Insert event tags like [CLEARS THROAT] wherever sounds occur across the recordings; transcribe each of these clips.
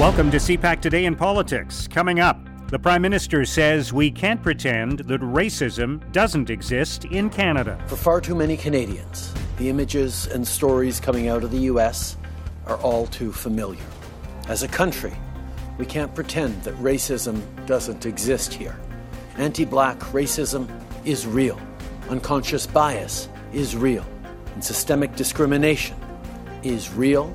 Welcome to CPAC Today in Politics. Coming up, the Prime Minister says we can't pretend that racism doesn't exist in Canada. For far too many Canadians, the images and stories coming out of the U.S. are all too familiar. As a country, we can't pretend that racism doesn't exist here. Anti black racism is real, unconscious bias is real, and systemic discrimination is real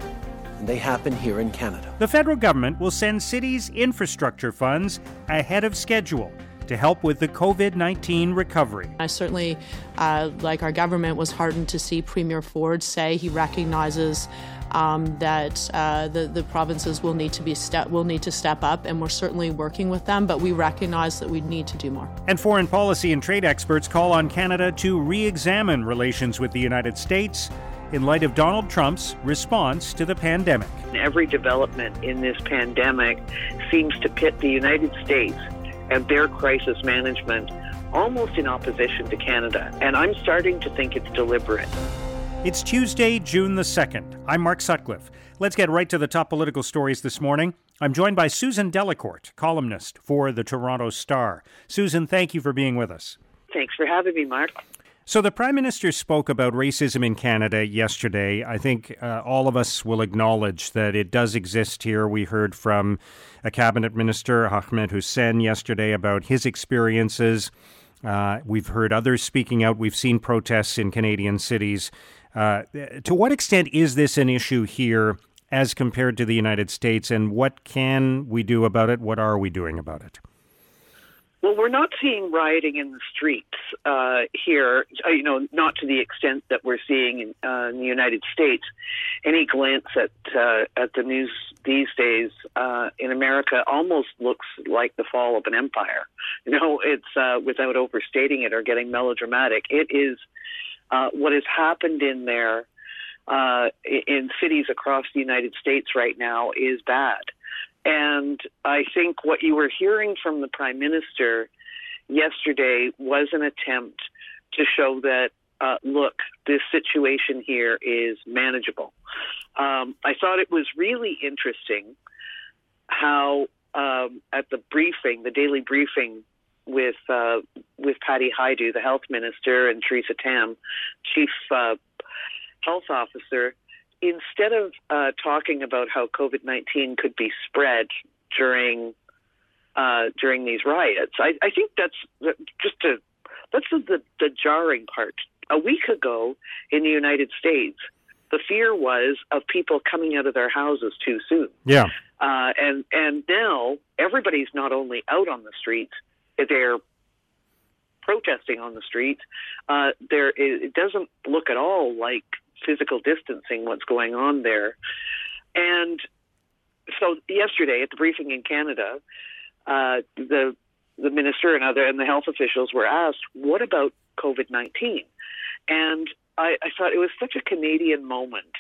and they happen here in Canada. The federal government will send cities infrastructure funds ahead of schedule to help with the COVID 19 recovery. I certainly, uh, like our government, was heartened to see Premier Ford say he recognizes um, that uh, the, the provinces will need to be step will need to step up, and we're certainly working with them. But we recognize that we need to do more. And foreign policy and trade experts call on Canada to re-examine relations with the United States in light of Donald Trump's response to the pandemic. Every development in this pandemic seems to pit the United States and their crisis management almost in opposition to Canada. And I'm starting to think it's deliberate. It's Tuesday, June the 2nd. I'm Mark Sutcliffe. Let's get right to the top political stories this morning. I'm joined by Susan Delacourt, columnist for the Toronto Star. Susan, thank you for being with us. Thanks for having me, Mark. So, the Prime Minister spoke about racism in Canada yesterday. I think uh, all of us will acknowledge that it does exist here. We heard from a cabinet minister, Ahmed Hussen, yesterday about his experiences. Uh, we've heard others speaking out. We've seen protests in Canadian cities. Uh, to what extent is this an issue here as compared to the United States, and what can we do about it? What are we doing about it? Well, we're not seeing rioting in the streets uh, here, uh, you know, not to the extent that we're seeing in, uh, in the United States. Any glance at uh, at the news these days uh, in America almost looks like the fall of an empire. [LAUGHS] You know, it's uh, without overstating it or getting melodramatic. It is what has happened in there in cities across the United States right now is bad. And I think what you were hearing from the Prime Minister yesterday was an attempt to show that, uh, look, this situation here is manageable. Um, I thought it was really interesting how um, at the briefing, the daily briefing with uh, with Patty Hajdu, the health minister, and Theresa Tam, chief uh, health officer, instead of uh, talking about how COVID nineteen could be spread during uh, during these riots, I, I think that's just a that's the the jarring part. A week ago in the United States, the fear was of people coming out of their houses too soon. Yeah, uh, and and now everybody's not only out on the streets, they're protesting on the streets. Uh, there, it doesn't look at all like physical distancing, what's going on there. And so yesterday at the briefing in Canada, uh, the the minister and other and the health officials were asked, "What about COVID 19 And I, I thought it was such a Canadian moment.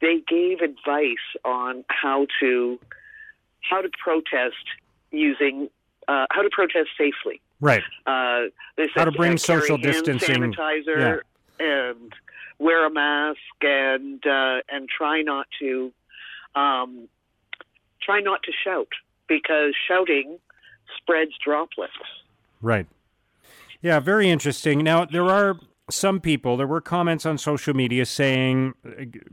They gave advice on how to how to protest using uh, how to protest safely. Right. Uh, they said how to bring social distancing. Sanitizer yeah. and wear a mask and uh, and try not to um, try not to shout because shouting spreads droplets. Right. Yeah, very interesting. Now there are some people. There were comments on social media saying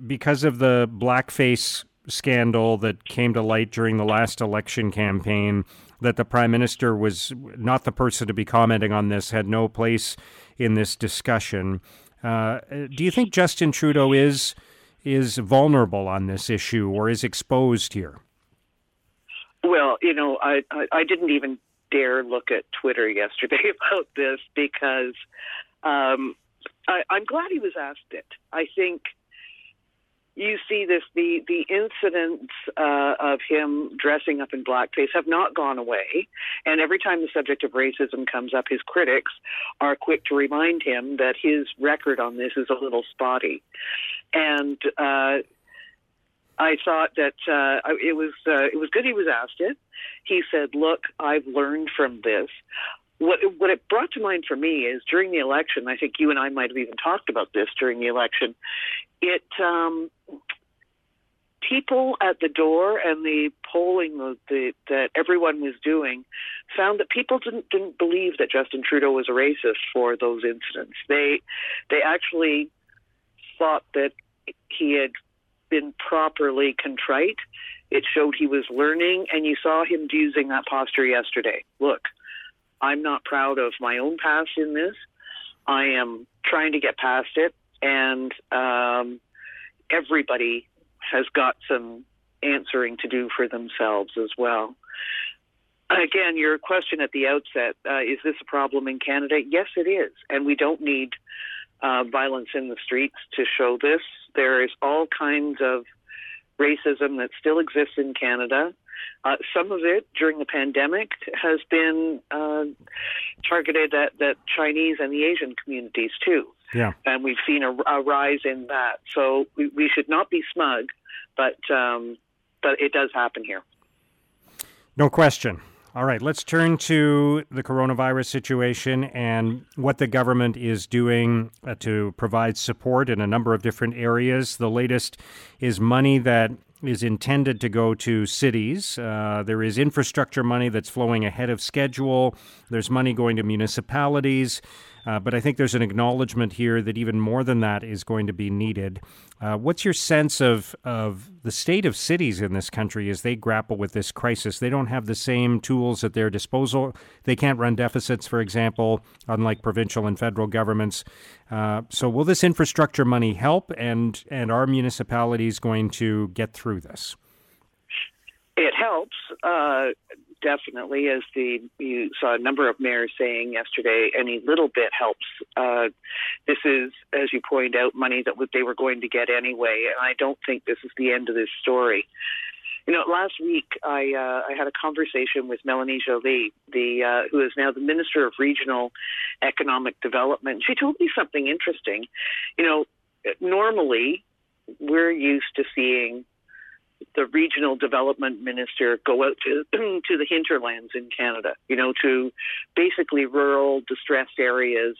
because of the blackface scandal that came to light during the last election campaign that the prime minister was not the person to be commenting on this, had no place in this discussion. Uh, do you think Justin Trudeau is is vulnerable on this issue or is exposed here? Well, you know, I, I, I didn't even dare look at Twitter [LAUGHS] yesterday about this because um, I, I'm glad he was asked it. I think you see this the the incidents uh, of him dressing up in blackface have not gone away, and every time the subject of racism comes up, his critics are quick to remind him that his record on this is a little spotty, and. Uh, I thought that uh, it was uh, it was good he was asked it. He said, "Look, I've learned from this what what it brought to mind for me is during the election. I think you and I might have even talked about this during the election. It um, people at the door and the polling the, that everyone was doing found that people didn't didn't believe that Justin Trudeau was a racist for those incidents. They they actually thought that he had been properly contrite. It showed he was learning, and you saw him using that posture yesterday. Look, I'm not proud of my own past in this. I am trying to get past it, and um, everybody has got some answering to do for themselves as well. Again, your question at the outset uh, is this a problem in Canada? Yes, it is. And we don't need uh, violence in the streets to show this. There is all kinds of racism that still exists in Canada. Uh, some of it during the pandemic has been uh, targeted at, at Chinese and the Asian communities too. Yeah. And we've seen a, a rise in that. So we, we should not be smug, but um, but it does happen here. No question. All right, let's turn to the coronavirus situation and what the government is doing uh, to provide support in a number of different areas. The latest is money that is intended to go to cities. Uh, there is infrastructure money that's flowing ahead of schedule. There's money going to municipalities. Uh, but I think there's an acknowledgement here that even more than that is going to be needed. Uh, what's your sense of, of the state of cities in this country as they grapple with this crisis? They don't have the same tools at their disposal. They can't run deficits, for example, unlike provincial and federal governments. Uh, so, will this infrastructure money help, and, and are municipalities going to get through this? It helps. Definitely, as the you saw a number of mayors saying yesterday, any little bit helps. Uh, this is, as you point out, money that they were going to get anyway, and I don't think this is the end of this story. You know, last week I uh, I had a conversation with Melanie Joly, the uh, who is now the Minister of Regional Economic Development. She told me something interesting. You know, normally we're used to seeing the regional development minister go out to [CLEARS THROAT] to the hinterlands in Canada, you know, to basically rural distressed areas,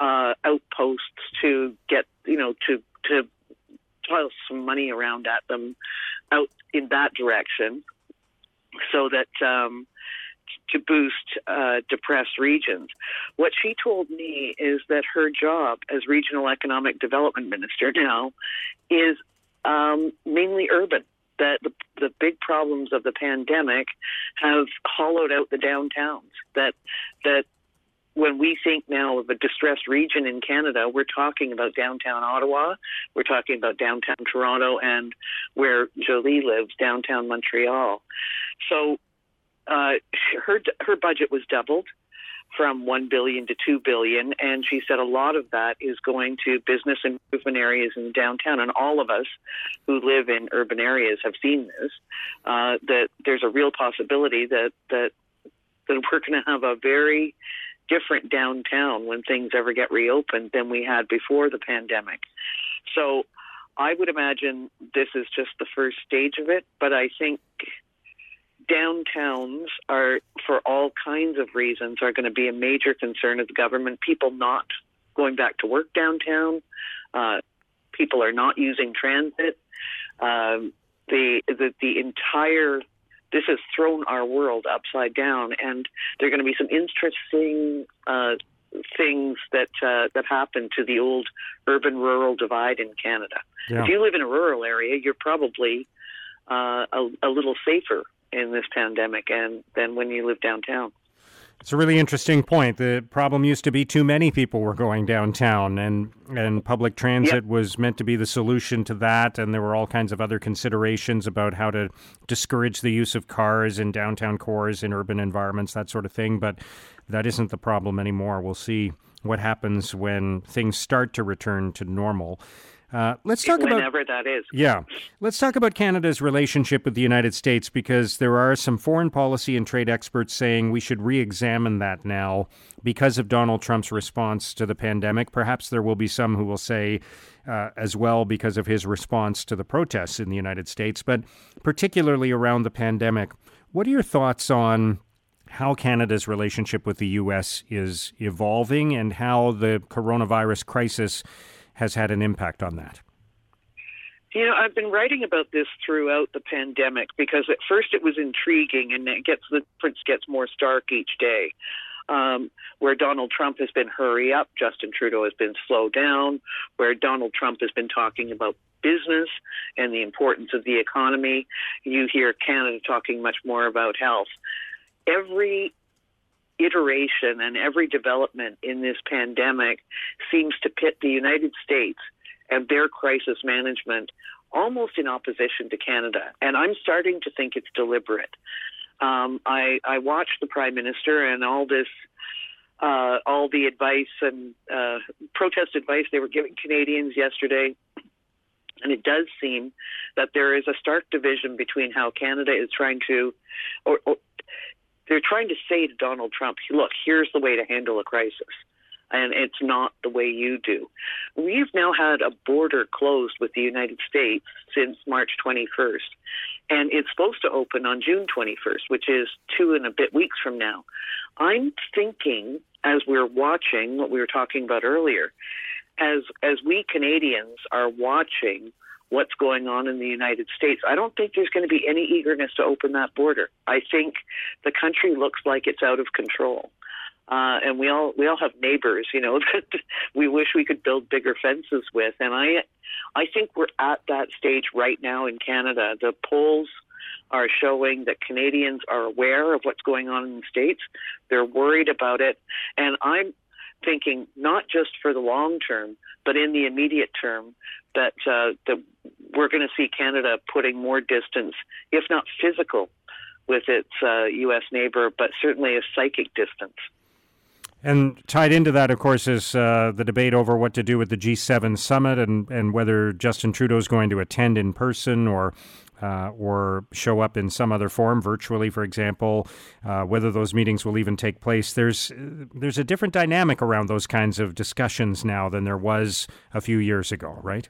uh, outposts to get, you know, to to toss some money around at them out in that direction, so that um, to boost uh, depressed regions. What she told me is that her job as regional economic development minister now is um, mainly urban that the, the big problems of the pandemic have hollowed out the downtowns. That that when we think now of a distressed region in Canada, we're talking about downtown Ottawa, we're talking about downtown Toronto, and where Joly lives, downtown Montreal. So uh, her her budget was doubled from 1 billion to 2 billion. And she said a lot of that is going to business improvement areas in downtown. And all of us who live in urban areas have seen this uh, that there's a real possibility that that that we're going to have a very different downtown when things ever get reopened than we had before the pandemic. So I would imagine this is just the first stage of it but I think downtowns are, for all kinds of reasons, are going to be a major concern of the government. People not going back to work downtown. Uh, people are not using transit. Um, the, the the entire this has thrown our world upside down, and there are going to be some interesting uh, things that uh, that happen to the old urban-rural divide in Canada. Yeah. If you live in a rural area, you're probably uh, a, a little safer in this pandemic and than when you live downtown. It's a really interesting point. The problem used to be too many people were going downtown, and and public transit yep. was meant to be the solution to that. And there were all kinds of other considerations about how to discourage the use of cars in downtown cores in urban environments, that sort of thing. But that isn't the problem anymore. We'll see what happens when things start to return to normal. Uh, let's talk Whenever about whenever that is. Yeah, let's talk about Canada's relationship with the United States because there are some foreign policy and trade experts saying we should re-examine that now because of Donald Trump's response to the pandemic. Perhaps there will be some who will say. Uh, as well, because of his response to the protests in the United States, but particularly around the pandemic. What are your thoughts on how Canada's relationship with the U.S. is evolving and how the coronavirus crisis has had an impact on that? You know, I've been writing about this throughout the pandemic because at first it was intriguing, and it gets the difference gets more stark each day. Um, where Donald Trump has been hurry up, Justin Trudeau has been slow down. Where Donald Trump has been talking about business and the importance of the economy, you hear Canada talking much more about health. Every iteration and every development in this pandemic seems to pit the United States and their crisis management almost in opposition to Canada. And I'm starting to think it's deliberate. Um, I, I watched the Prime Minister and all this, uh, all the advice and uh, protest advice they were giving Canadians yesterday. And it does seem that there is a stark division between how Canada is trying to, or, or they're trying to say to Donald Trump, look, here's the way to handle a crisis. And it's not the way you do. We've now had a border closed with the United States since March 21st. And it's supposed to open on June 21st, which is two and a bit weeks from now. I'm thinking, as we're watching what we were talking about earlier, we Canadians are watching what's going on in the United States, I don't think there's going to be any eagerness to open that border. I think the country looks like it's out of control. Uh, and we all we all have neighbors, you know, [LAUGHS] that we wish we could build bigger fences with. And I, I think we're at that stage right now in Canada. The polls are showing that Canadians are aware of what's going on in the states. They're worried about it, and I'm thinking not just for the long term, but in the immediate term, that uh, that we're going to see Canada putting more distance, if not physical, with its uh, U.S. neighbor, but certainly a psychic distance. And tied into that, of course, is uh, the debate over what to do with the G7 summit and, and whether Justin Trudeau is going to attend in person or uh, or show up in some other form, virtually, for example. Uh, whether those meetings will even take place, there's there's a different dynamic around those kinds of discussions now than there was a few years ago, right?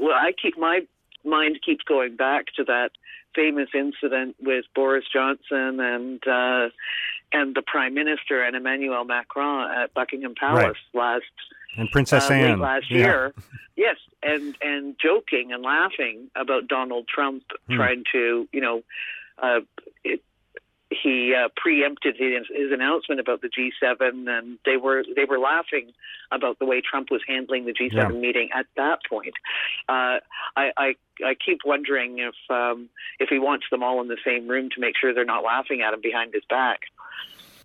Well, I keep my mind keeps going back to that famous incident with Boris Johnson and uh, and the Prime Minister and Emmanuel Macron at Buckingham Palace right. last and Princess uh, Anne last yeah. year. yes, and and joking and laughing about Donald Trump hmm. trying to you know. Uh, it, he uh, preempted his, his announcement about the G7, and they were they were laughing about the way Trump was handling the G7 yeah. meeting at that point. Uh, I, I I keep wondering if um, if he wants them all in the same room to make sure they're not laughing at him behind his back.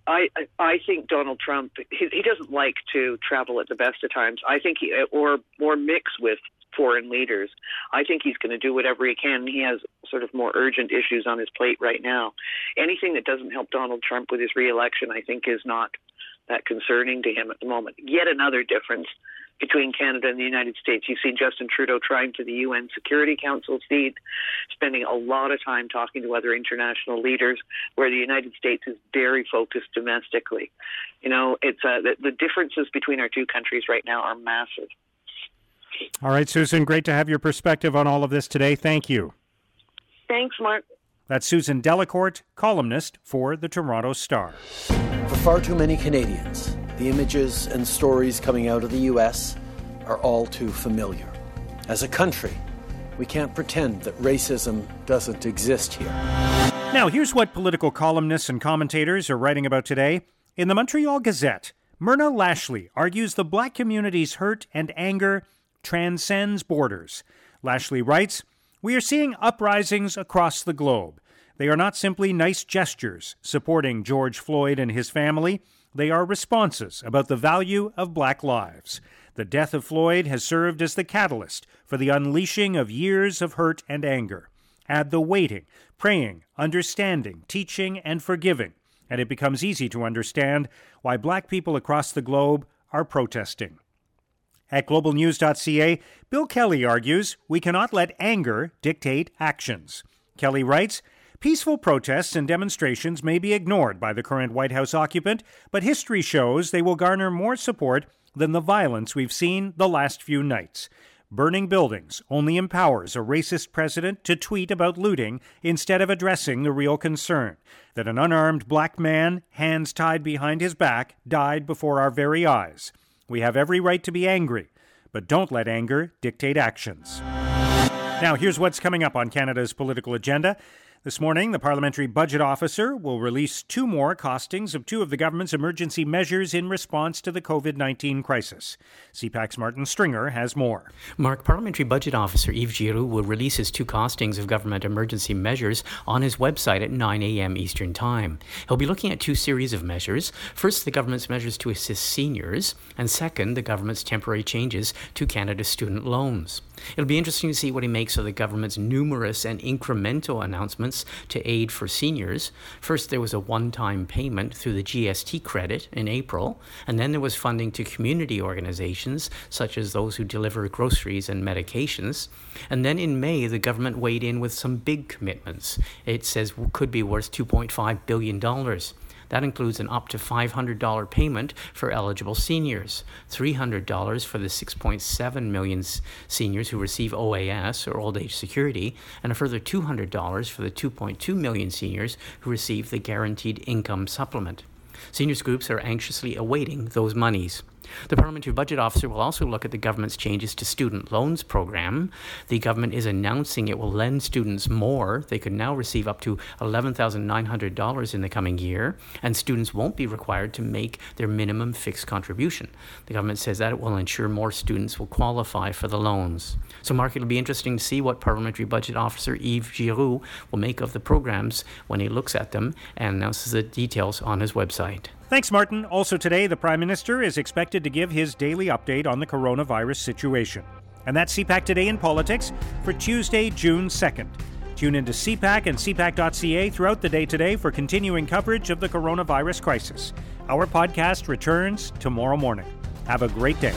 I I think Donald Trump he, he doesn't like to travel at the best of times. I think he or or mix with foreign leaders. I think he's going to do whatever he can. He has sort of more urgent issues on his plate right now. Anything that doesn't help Donald Trump with his reelection, I think, is not that concerning to him at the moment. Yet another difference between Canada and the United States. You see Justin Trudeau trying to the UN Security Council seat, spending a lot of time talking to other international leaders, where the United States is very focused domestically. You know, it's uh, the, the differences between our two countries right now are massive. All right, Susan, great to have your perspective on all of this today. Thank you. Thanks, Mark. That's Susan Delacourt, columnist for the Toronto Star. For far too many Canadians, the images and stories coming out of the U.S. are all too familiar. As a country, we can't pretend that racism doesn't exist here. Now, here's what political columnists and commentators are writing about today. In the Montreal Gazette, Myrna Lashley argues the black community's hurt and anger transcends borders. Lashley writes We are seeing uprisings across the globe. They are not simply nice gestures supporting George Floyd and his family. They are responses about the value of black lives. The death of Floyd has served as the catalyst for the unleashing of years of hurt and anger. Add the waiting, praying, understanding, teaching, and forgiving, and it becomes easy to understand why black people across the globe are protesting. At globalnews.ca, Bill Kelly argues we cannot let anger dictate actions. Kelly writes, Peaceful protests and demonstrations may be ignored by the current White House occupant, but history shows they will garner more support than the violence we've seen the last few nights. Burning buildings only empowers a racist president to tweet about looting instead of addressing the real concern that an unarmed black man, hands tied behind his back, died before our very eyes. We have every right to be angry, but don't let anger dictate actions. Now, here's what's coming up on Canada's political agenda. This morning, the Parliamentary Budget Officer will release two more costings of two of the government's emergency measures in response to the COVID 19 crisis. CPAC's Martin Stringer has more. Mark, Parliamentary Budget Officer Yves Giroux will release his two costings of government emergency measures on his website at 9 a.m. Eastern Time. He'll be looking at two series of measures. First, the government's measures to assist seniors, and second, the government's temporary changes to Canada's student loans. It'll be interesting to see what he makes of the government's numerous and incremental announcements to aid for seniors. First, there was a one time payment through the GST credit in April, and then there was funding to community organizations, such as those who deliver groceries and medications. And then in May, the government weighed in with some big commitments. It says could be worth $2.5 billion. That includes an up to $500 payment for eligible seniors, $300 for the 6.7 million seniors who receive OAS or Old Age Security, and a further $200 for the 2.2 million seniors who receive the Guaranteed Income Supplement. Seniors groups are anxiously awaiting those monies. The Parliamentary Budget Officer will also look at the government's changes to student loans program. The government is announcing it will lend students more. They could now receive up to $11,900 in the coming year, and students won't be required to make their minimum fixed contribution. The government says that it will ensure more students will qualify for the loans. So, Mark, it'll be interesting to see what Parliamentary Budget Officer Yves Giroux will make of the programs when he looks at them and announces the details on his website. Thanks, Martin. Also today, the Prime Minister is expected to give his daily update on the coronavirus situation. And that's CPAC Today in Politics for Tuesday, June 2nd. Tune into CPAC and CPAC.ca throughout the day today for continuing coverage of the coronavirus crisis. Our podcast returns tomorrow morning. Have a great day.